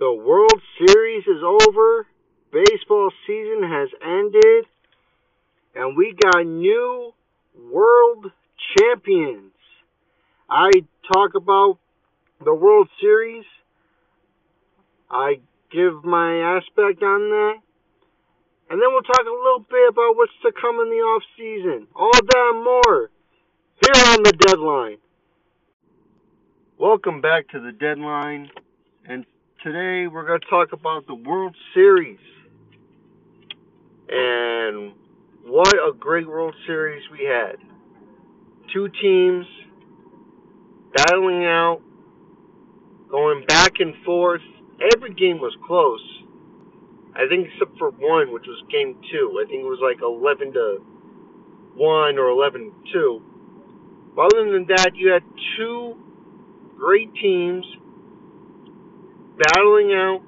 The World Series is over. Baseball season has ended. And we got new world champions. I talk about the World Series. I give my aspect on that. And then we'll talk a little bit about what's to come in the off season. All that and more here on the deadline. Welcome back to the deadline. And today we're going to talk about the World Series. And what a great World Series we had. Two teams battling out, going back and forth. Every game was close. I think except for one, which was game two. I think it was like 11 to 1 or 11 to 2. But other than that, you had two great teams battling out.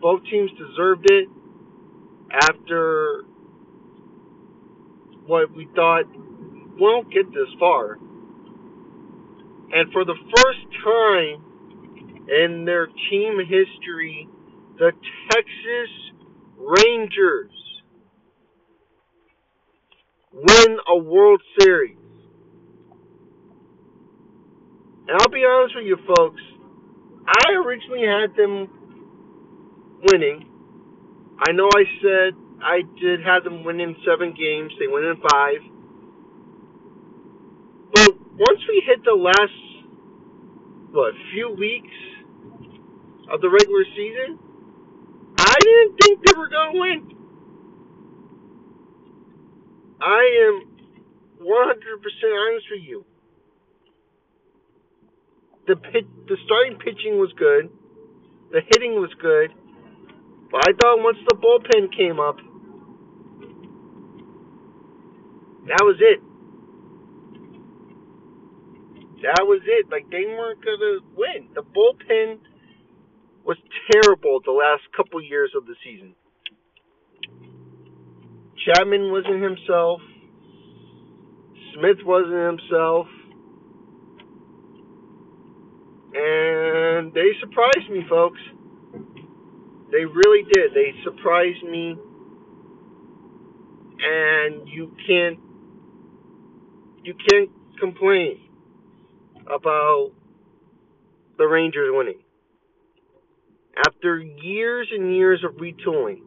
Both teams deserved it after what we thought won't get this far. And for the first time in their team history, the Texas Rangers win a World Series. And I'll be honest with you folks, I originally had them winning. I know I said I did have them winning seven games. They went in five. But once we hit the last, what, few weeks of the regular season, I didn't think they were to win. I am 100% honest with you. The pit, the starting pitching was good. The hitting was good. But I thought once the bullpen came up, that was it. That was it. Like they weren't gonna win. The bullpen was terrible the last couple years of the season. Chapman wasn't himself. Smith wasn't himself. And they surprised me, folks. They really did. They surprised me. And you can't you can't complain about the Rangers winning. After years and years of retooling,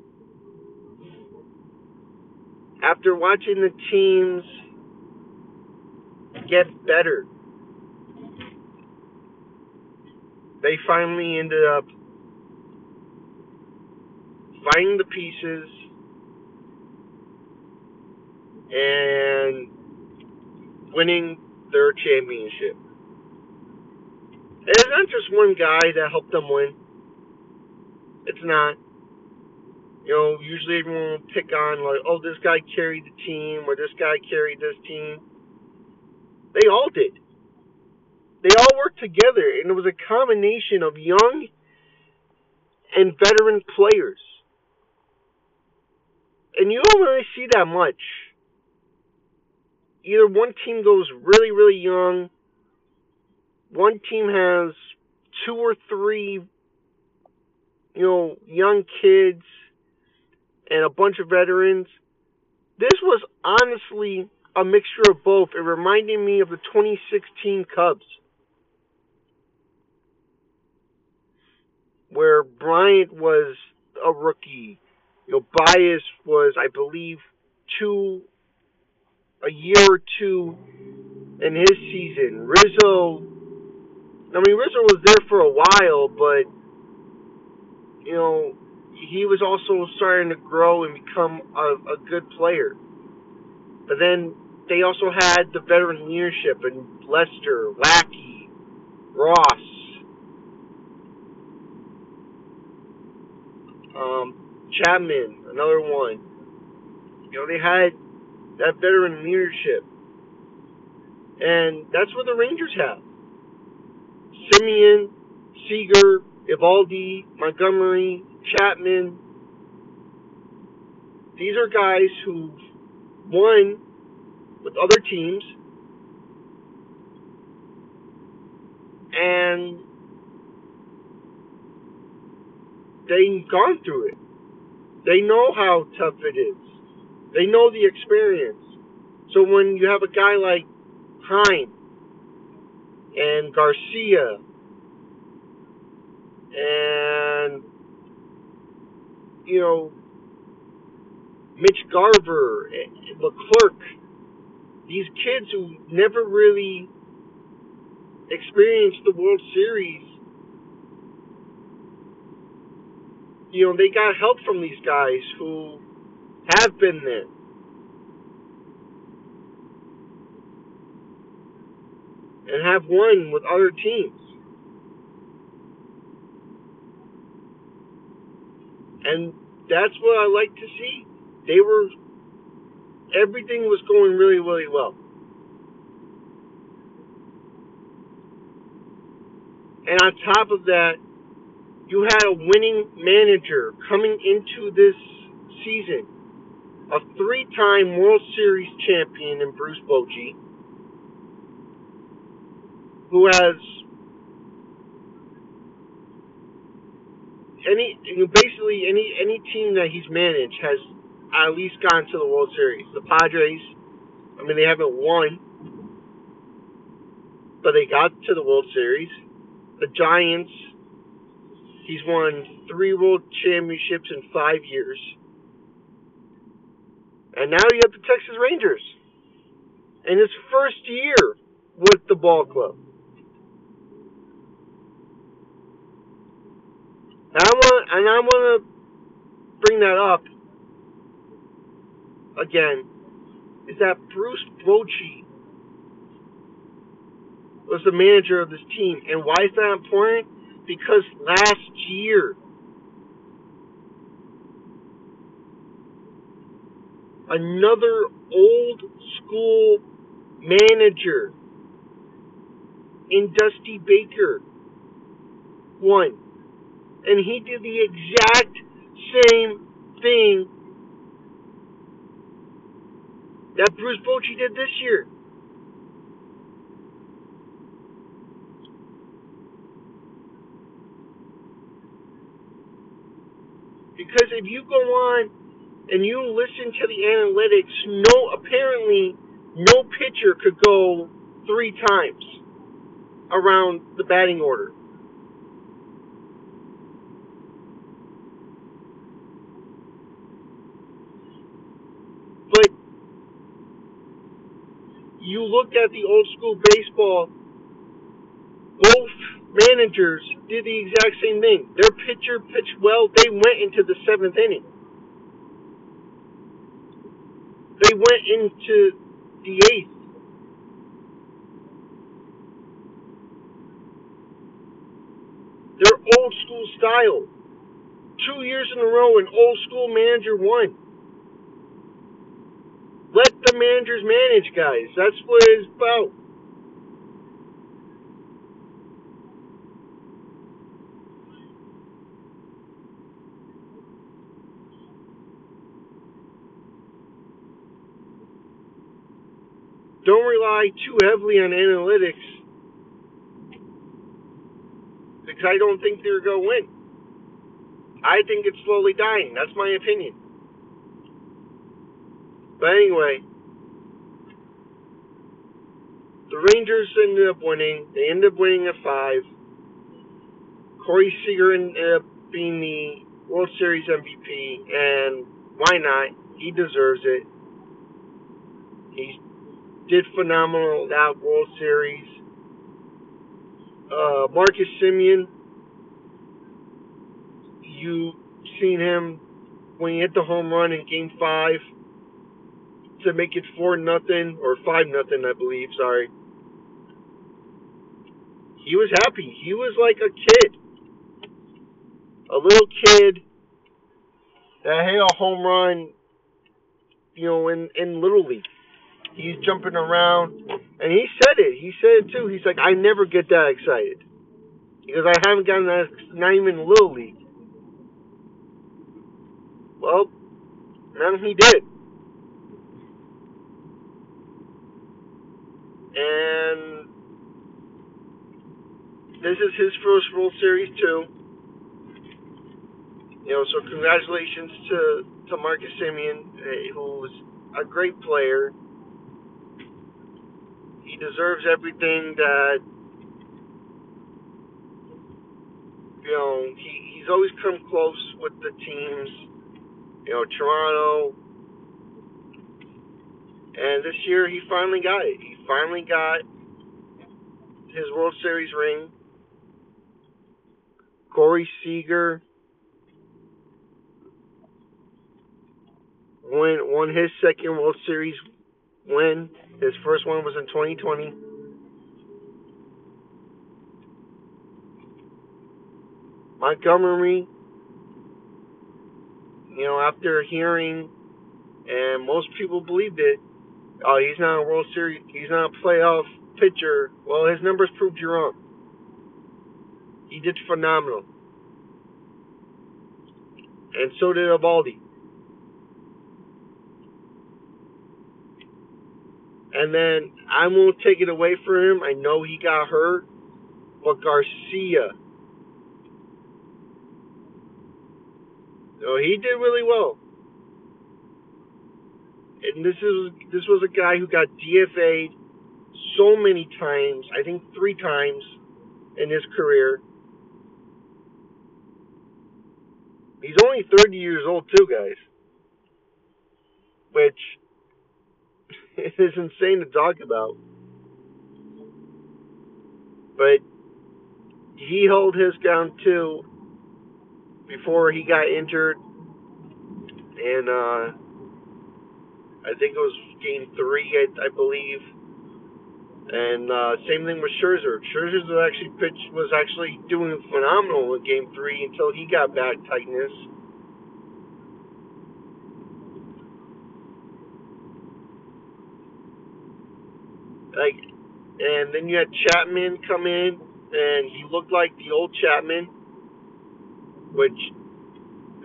after watching the teams get better, they finally ended up finding the pieces and winning their championship. And It's not just one guy that helped them win. It's not. You know, usually everyone will pick on like, oh, this guy carried the team or this guy carried this team. They all did. They all worked together, and it was a combination of young and veteran players. And you don't really see that much. Either one team goes really, really young, one team has two or three, you know, young kids and a bunch of veterans. This was honestly a mixture of both. It reminded me of the 2016 Cubs. Where Bryant was a rookie. You know, Baez was, I believe, two, a year or two in his season. Rizzo, I mean, Rizzo was there for a while, but, you know, he was also starting to grow and become a, a good player. But then they also had the veteran leadership and Lester, Lackey, Ross, um, Chapman, another one. You know, they had that veteran leadership. And that's what the Rangers have. Semien, Seager, Eovaldi, Montgomery, Chapman. These are guys who won with other teams and they've gone through it. They know how tough it is. They know the experience. So when you have a guy like Heim and Garcia and you know Mitch Garver, Leclerc, these kids who never really experienced the World Series, you know, they got help from these guys who have been there. And have won with other teams. And that's what I like to see. They were, everything was going really, really well. And on top of that, you had a winning manager coming into this season, a three time World Series champion in Bruce Bochy, who has any basically any any team that he's managed has at least gone to the World Series. The Padres, I mean, they haven't won, but they got to the World Series. The Giants, he's won three World Championships in five years. And now you have the Texas Rangers in his first year with the ball club. And I want, and I want to bring that up again. Is that Bruce Bochy was the manager of this team, and why is that important? Because last year, another old school manager in Dusty Baker won and he did the exact same thing that Bruce Bochy did this year. Because if you go on and you listen to the analytics, no apparently no pitcher could go three times around the batting order. But you look at the old school baseball, managers did the exact same thing. Their pitcher pitched well, they went into the seventh inning. They went into the eighth. Their old school style. Two years in a row, an old school manager won. Let the managers manage, guys. That's what it's about. Don't rely too heavily on analytics because I don't think they're going to win. I think it's slowly dying. That's my opinion. But anyway, the Rangers ended up winning. They ended up winning a five. Corey Seager ended up being the World Series MVP, and why not? He deserves it. He did phenomenal that World Series. Uh, Marcus Semien, you seen him when he hit the home run in Game Five to make it four nothing or five nothing, I believe. Sorry. He was happy. He was like a kid, a little kid that hit a home run. You know, in in little league, he's jumping around, and he said it. He said it too. He's like, I never get that excited because I haven't gotten that. Not even little league. Well, now he did. And this is his first World Series too. You know, so congratulations to, to Marcus Semien, eh, who was a great player. He deserves everything that you know, he, he's always come close with the teams, you know, Toronto. And this year he finally got it. He finally got his World Series ring. Corey Seager won won his second World Series win. His first one was in 2020. Montgomery, you know, after hearing, and most people believed it, oh, he's not a World Series, he's not a playoff pitcher. Well, his numbers proved you wrong. He did phenomenal. And so did Eovaldi. And then I won't take it away from him. I know he got hurt, but Garcia So he did really well. And this is this was a guy who got DFA'd so many times, I think three times in his career. He's only 30 years old too, guys. Which is insane to talk about. But he held his ground too before he got injured, and uh, I think it was game three, I, I believe. And uh, same thing with Scherzer. Scherzer was actually pitch was actually doing phenomenal in game three until he got back tightness. Like, and then you had Chapman come in, and he looked like the old Chapman which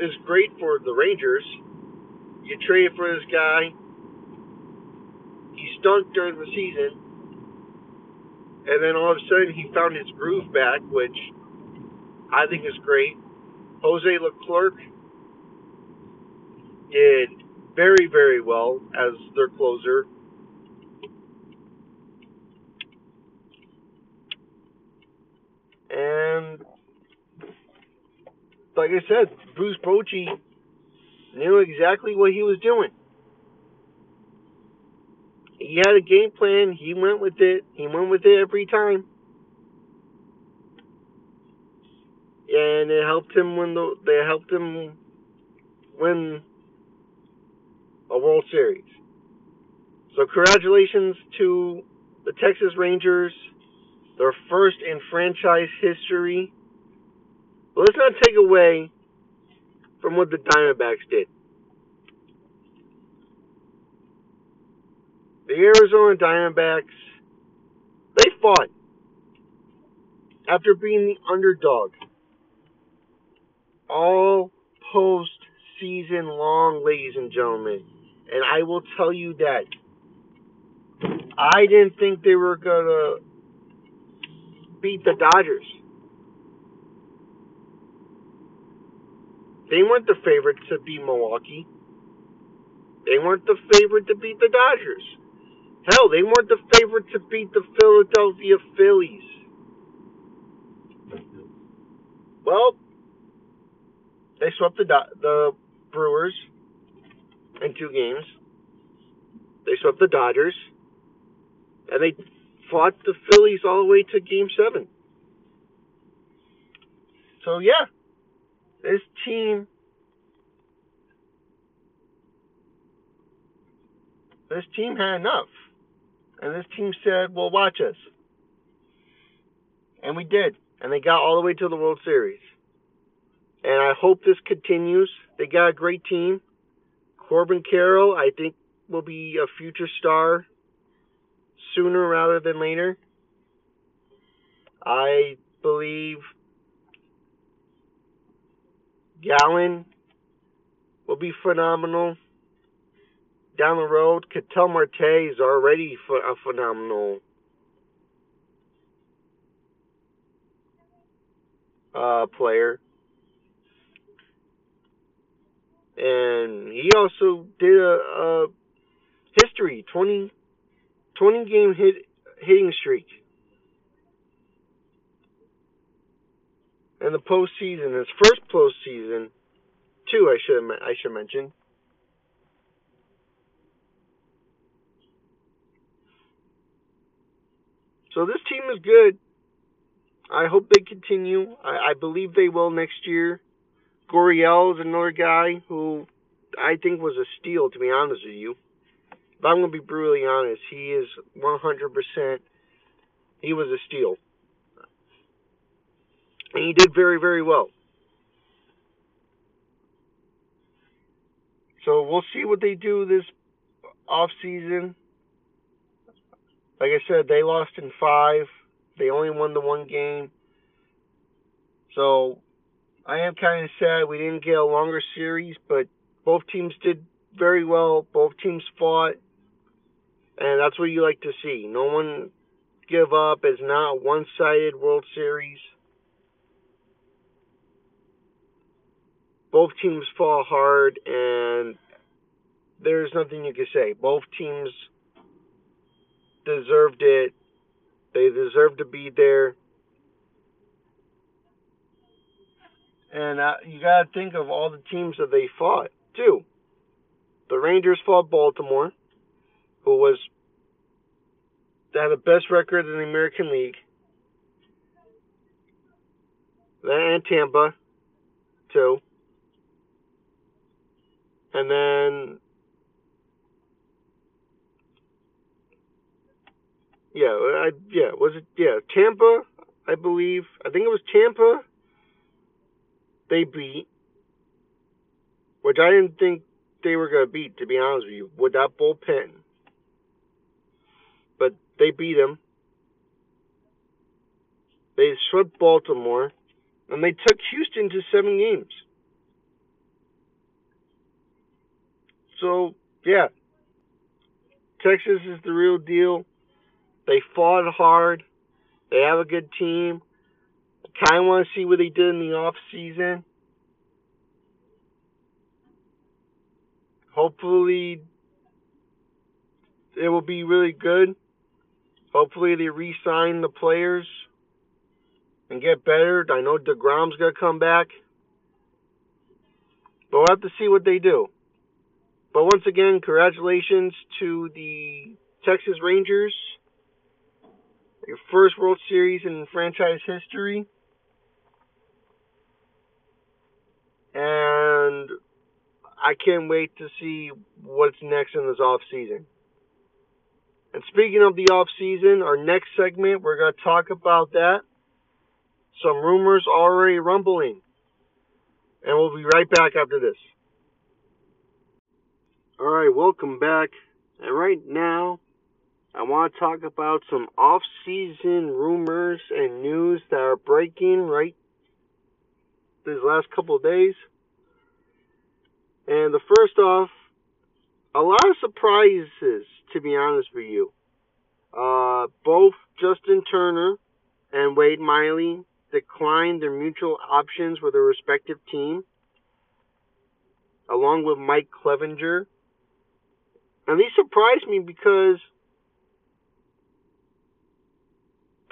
is great for the Rangers. You trade for this guy. He stunk during the season. And then all of a sudden he found his groove back, which I think is great. Jose Leclerc did very, very well as their closer. And like I said, Bruce Bochy knew exactly what he was doing. He had a game plan. He went with it. He went with it every time. And it helped him win the. They helped him win a World Series. So congratulations to the Texas Rangers, their first in franchise history but let's not take away from what the Diamondbacks did. The Arizona Diamondbacks, they fought after being the underdog all post season long, ladies and gentlemen. And I will tell you that I didn't think they were going to beat the Dodgers. They weren't the favorite to beat Milwaukee. They weren't the favorite to beat the Dodgers. Hell, they weren't the favorite to beat the Philadelphia Phillies. Well, they swept the the Brewers in two games. They swept the Dodgers, and they fought the Phillies all the way to Game Seven. So yeah, this team this team had enough. And this team said, well, watch us. And we did. And they got all the way to the World Series. And I hope this continues. They got a great team. Corbin Carroll, I think, will be a future star sooner rather than later. I believe Gallen will be phenomenal. Down the road, Ketel Marte is already a phenomenal uh, player. and he also did a, a history 20, 20 game hit hitting streak in the postseason. His first postseason, too. I should I should mention. So this team is good. I hope they continue. I, I believe they will next year. Gurriel is another guy who I think was a steal, to be honest with you. But I'm going to be brutally honest. He is 100%. He was a steal. And he did very, very well. So we'll see what they do this off season. Like I said, they lost in five. They only won the one game. So I am kind of sad we didn't get a longer series, but both teams did very well. Both teams fought. And that's what you like to see. No one give up. It's not a one sided World Series. Both teams fought hard, and there's nothing you can say. Both teams deserved it. They deserve to be there. And uh, you got to think of all the teams that they fought, too. The Rangers fought Baltimore, who was had the best record in the American League. Then Tampa, too. And then Yeah, I yeah, was it yeah, Tampa, I believe. I think it was Tampa they beat which I didn't think they were gonna beat, to be honest with you, with that bullpen. They beat them. They swept Baltimore, and they took Houston to seven games. So, yeah. Texas is the real deal. They fought hard. They have a good team. I Kind of want to see what they did in the off season. Hopefully, it will be really good. Hopefully, they re-sign the players and get better. I know Degrom's gonna come back, but we'll have to see what they do. But once again, congratulations to the Texas Rangers your first World Series in franchise history. And I can't wait to see what's next in this off season. And speaking of the off season, our next segment we're going to talk about that. Some rumors already rumbling. And we'll be right back after this. All right, welcome back. And right now, I want to talk about some off-season rumors and news that are breaking right these last couple of days. And the first off, a lot of surprises, to be honest with you. Uh, both Justin Turner and Wade Miley declined their mutual options with their respective team, along with Mike Clevinger. And these surprised me because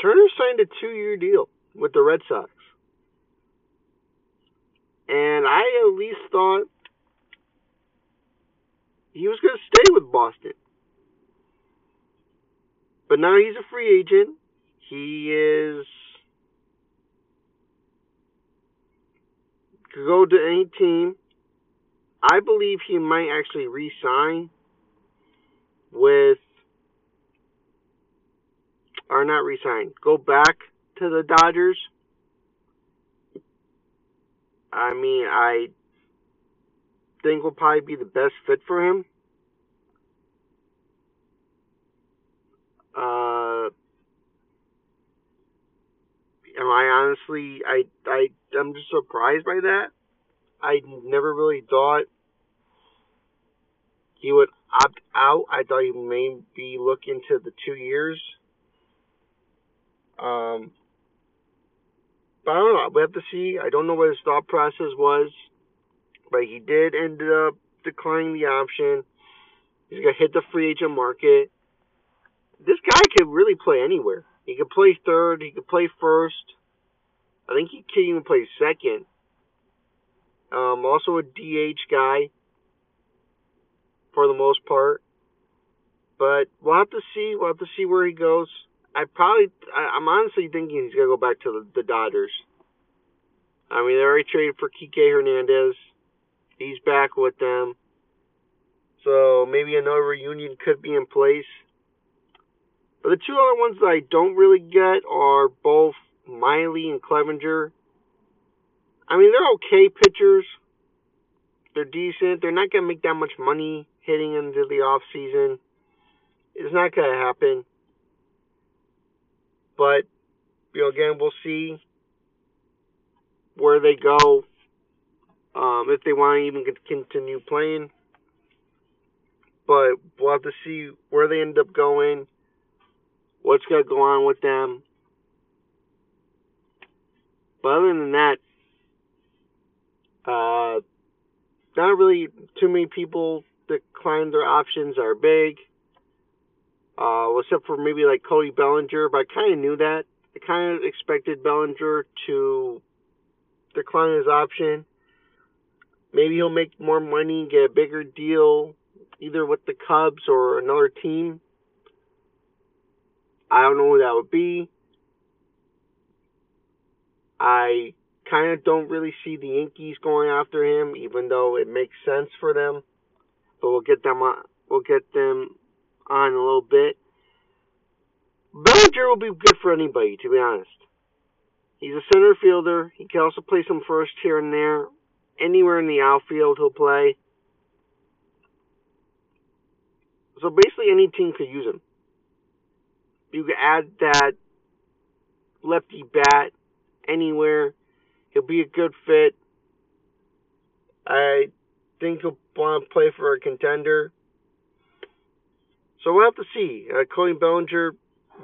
Turner signed a two year deal with the Red Sox. And I at least thought he was going to stay with Boston. But now he's a free agent. He is could go to any team. I believe he might actually re-sign with or not resigned. Go back to the Dodgers. I mean, I think will probably be the best fit for him. Uh, am I honestly, I, I, I'm just surprised by that. I never really thought he would opt out. I thought he may be looking to the two years. Um, but I don't know. We have to see. I don't know what his thought process was but he did end up declining the option. He's gonna hit the free agent market. This guy could really play anywhere. He could play third. He could play first. I think he can even play second. Um, also a DH guy for the most part. But we'll have to see. We'll have to see where he goes. I probably, I, am honestly thinking he's gonna go back to the, the Dodgers. I mean, they already traded for Kike Hernandez. He's back with them. So maybe another reunion could be in place. But the two other ones that I don't really get are both Miley and Clevinger. I mean, they're okay pitchers. They're decent. They're not going to make that much money hitting into the off season. It's not going to happen. But, you know, again, we'll see where they go. Um, if they want to even continue playing. But we'll have to see where they end up going. What's going to go on with them. But other than that, uh, not really too many people claim their options are big. Uh, except for maybe like Cody Bellinger, but I kind of knew that. I kind of expected Bellinger to decline his option. Maybe he'll make more money, get a bigger deal, either with the Cubs or another team. I don't know who that would be. I kind of don't really see the Yankees going after him, even though it makes sense for them. But we'll get them on. We'll get them on a little bit. Bellinger will be good for anybody, to be honest. He's a center fielder. He can also play some first here and there. Anywhere in the outfield, he'll play. So basically, any team could use him. You could add that lefty bat anywhere. He'll be a good fit. I think he'll want to play for a contender. So we'll have to see. Uh, Cody Bellinger,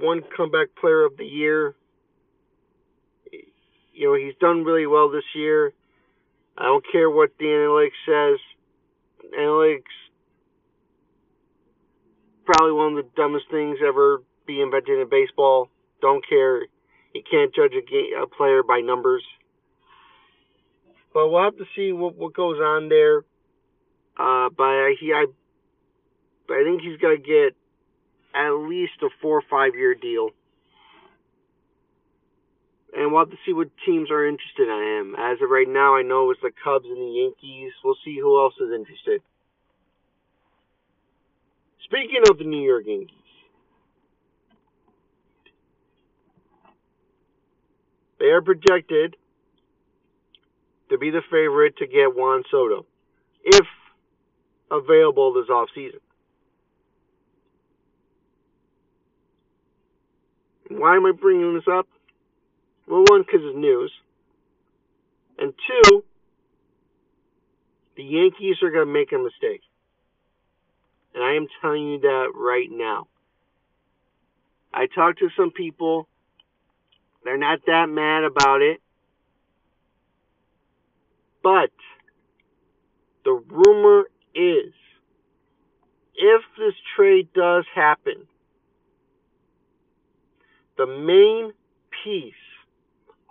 one comeback player of the year. You know, he's done really well this year. I don't care what the analytics says. Analytics probably one of the dumbest things ever be invented in baseball. Don't care. You can't judge a, game, a player by numbers. But we'll have to see what, what goes on there. Uh, but he, I, I think he's gonna get at least a four or five year deal. And we'll have to see what teams are interested in him. As of right now, I know it's the Cubs and the Yankees. We'll see who else is interested. Speaking of the New York Yankees, they are projected to be the favorite to get Juan Soto if available this offseason. Why am I bringing this up? Well, one, because it's news. And two, the Yankees are going to make a mistake. And I am telling you that right now. I talked to some people. They're not that mad about it. But the rumor is if this trade does happen, the main piece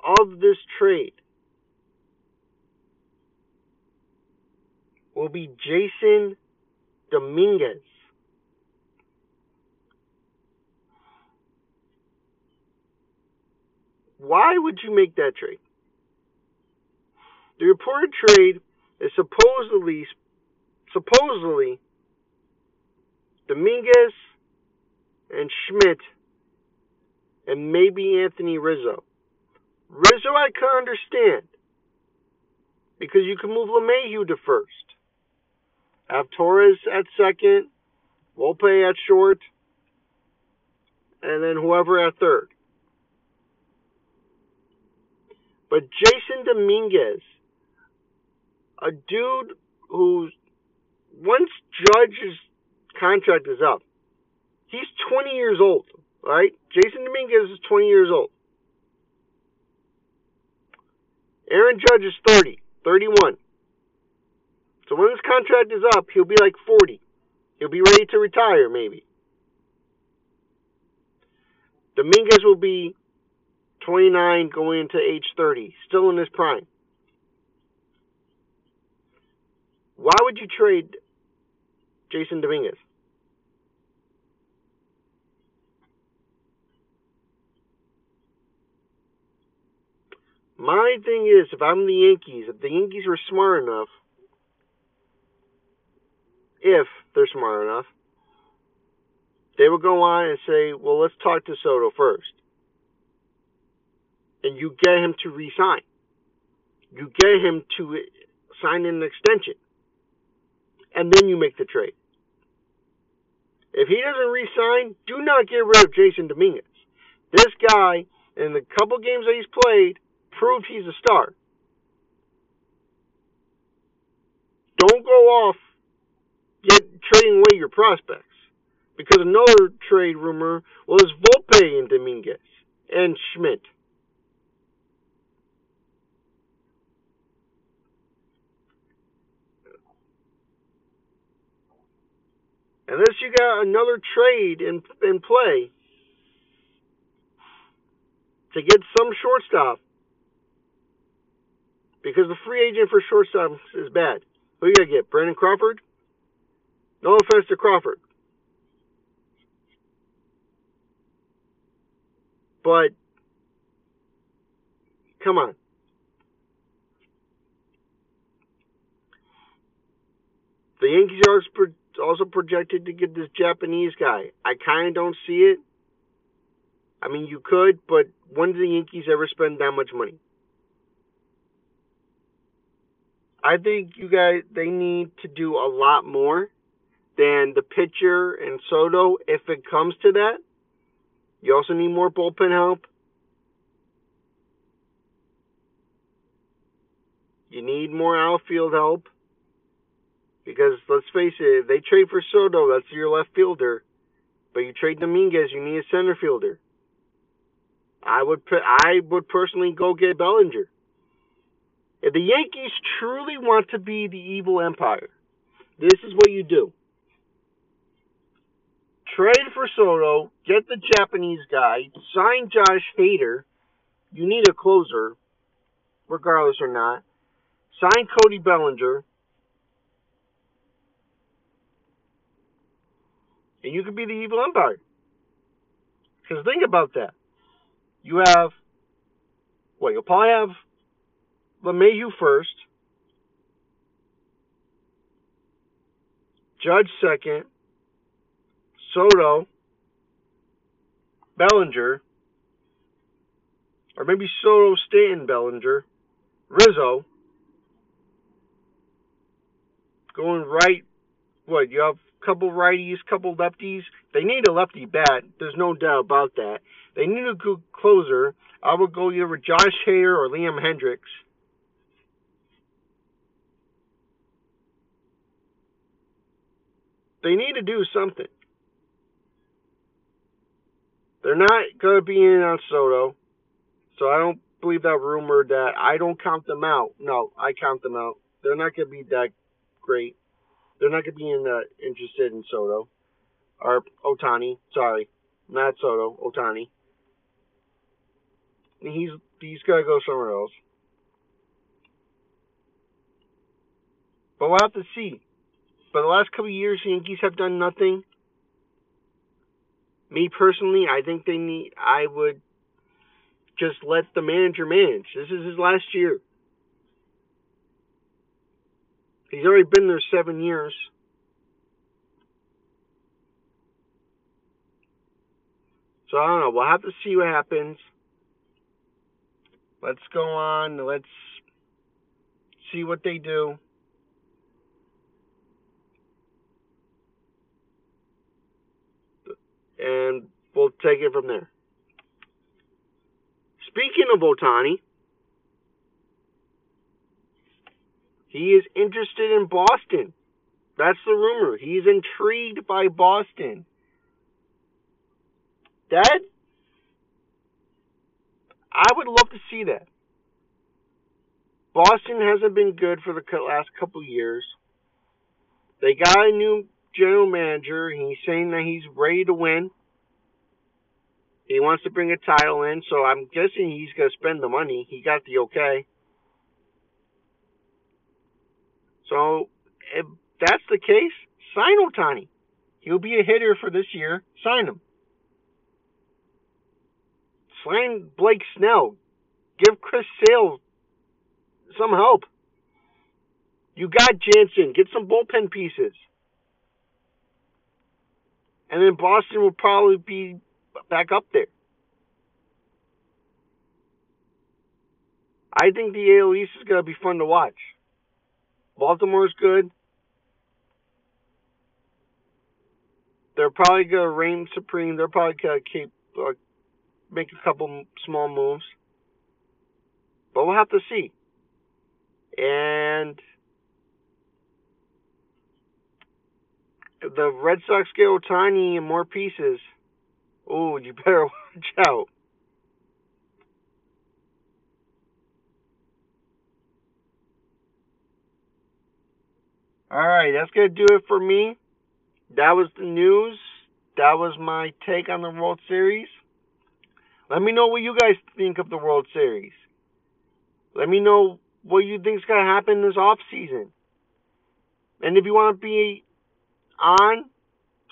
of this trade will be Jasson Dominguez. Why would you make that trade? The reported trade is supposedly supposedly Dominguez and Schmidt and maybe Anthony Rizzo. Rizzo I can understand because you can move LeMahieu to first. Have Torres at second, Volpe at short, and then whoever at third. But Jasson Dominguez, a dude who, once Judge's contract is up, he's 20 years old, right? Jasson Dominguez is 20 years old. Aaron Judge is 30, 31. So when his contract is up, he'll be like 40. He'll be ready to retire, maybe. Dominguez will be 29 going into age 30, still in his prime. Why would you trade Jasson Dominguez? My thing is, if I'm the Yankees, if the Yankees were smart enough, if they're smart enough, they would go on and say, well, let's talk to Soto first. And you get him to resign. You get him to sign an extension. And then you make the trade. If he doesn't resign, do not get rid of Jasson Dominguez. This guy, in the couple games that he's played, proved he's a star. Don't go off get trading away your prospects. Because another trade rumor was Volpe and Dominguez and Schmidt. Unless you got another trade in in play to get some shortstop, because the free agent for shortstop is bad. Who you gotta get? Brandon Crawford? No offense to Crawford. But come on. The Yankees are also projected to get this Japanese guy. I kind of don't see it. I mean, you could, but when did the Yankees ever spend that much money? I think you guys they need to do a lot more than the pitcher and Soto if it comes to that. You also need more bullpen help. You need more outfield help. Because let's face it, they trade for Soto, that's your left fielder. But you trade Dominguez, you need a center fielder. I would I would personally go get Bellinger. If the Yankees truly want to be the evil empire, this is what you do. Trade for Soto, get the Japanese guy, sign Josh Hader. You need a closer, regardless or not. Sign Cody Bellinger. And you could be the evil empire. Because think about that. You have, well, you'll probably have LeMahieu first, Judge second, Soto, Bellinger, or maybe Soto, Stanton, Bellinger, Rizzo, going right. What you have a couple righties, couple lefties. They need a lefty bat. There's no doubt about that. They need a good closer. I would go either with Josh Hader or Liam Hendriks. They need to do something. They're not going to be in on Soto, so I don't believe that rumor that I don't count them out. No, I count them out. They're not going to be that great. They're not going to be in, uh, interested in Soto or Ohtani. Sorry, not Soto. Ohtani. He's he's got to go somewhere else. But we'll have to see. But the last couple years, the Yankees have done nothing me personally, I think they need. I would just let the manager manage. This is his last year. He's already been there seven years. So I don't know. We'll have to see what happens. Let's go on. Let's see what they do. And we'll take it from there. Speaking of Ohtani, he is interested in Boston. That's the rumor. He's intrigued by Boston. That I would love to see that. Boston hasn't been good for the last couple years. They got a new general manager. He's saying that he's ready to win. He wants to bring a title in, so I'm guessing he's going to spend the money. He got the okay. So, if that's the case, sign Ohtani. He'll be a hitter for this year. Sign him. Sign Blake Snell. Give Chris Sale some help. You got Jansen. Get some bullpen pieces. And then Boston will probably be back up there. I think the AL East is going to be fun to watch. Baltimore's good. They're probably going to reign supreme. They're probably going to keep uh, make a couple small moves, but we'll have to see. And the Red Sox get Ohtani and more pieces. Oh, you better watch out. All right, that's going to do it for me. That was the news. That was my take on the World Series. Let me know what you guys think of the World Series. Let me know what you think is going to happen this off season. And if you want to be on,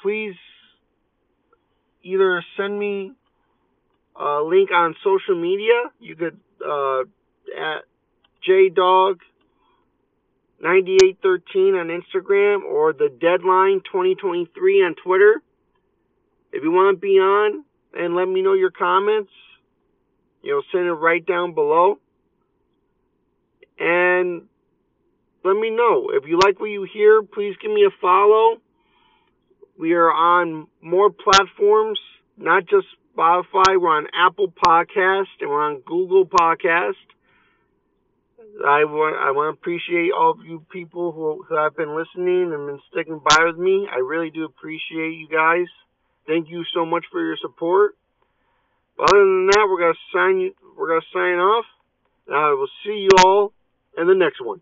please either send me a link on social media. You could uh, at jdog9813 on Instagram or the deadline 2023 on Twitter. If you want to be on and let me know your comments, you know, send it right down below. And let me know. If you like what you hear, please give me a follow. We are on more platforms, not just Spotify. We're on Apple Podcast and we're on Google Podcast. I want I want to appreciate all of you people who, who have been listening and been sticking by with me. I really do appreciate you guys. Thank you so much for your support. But other than that, we're gonna sign you. We're gonna sign off. I will see you all in the next one.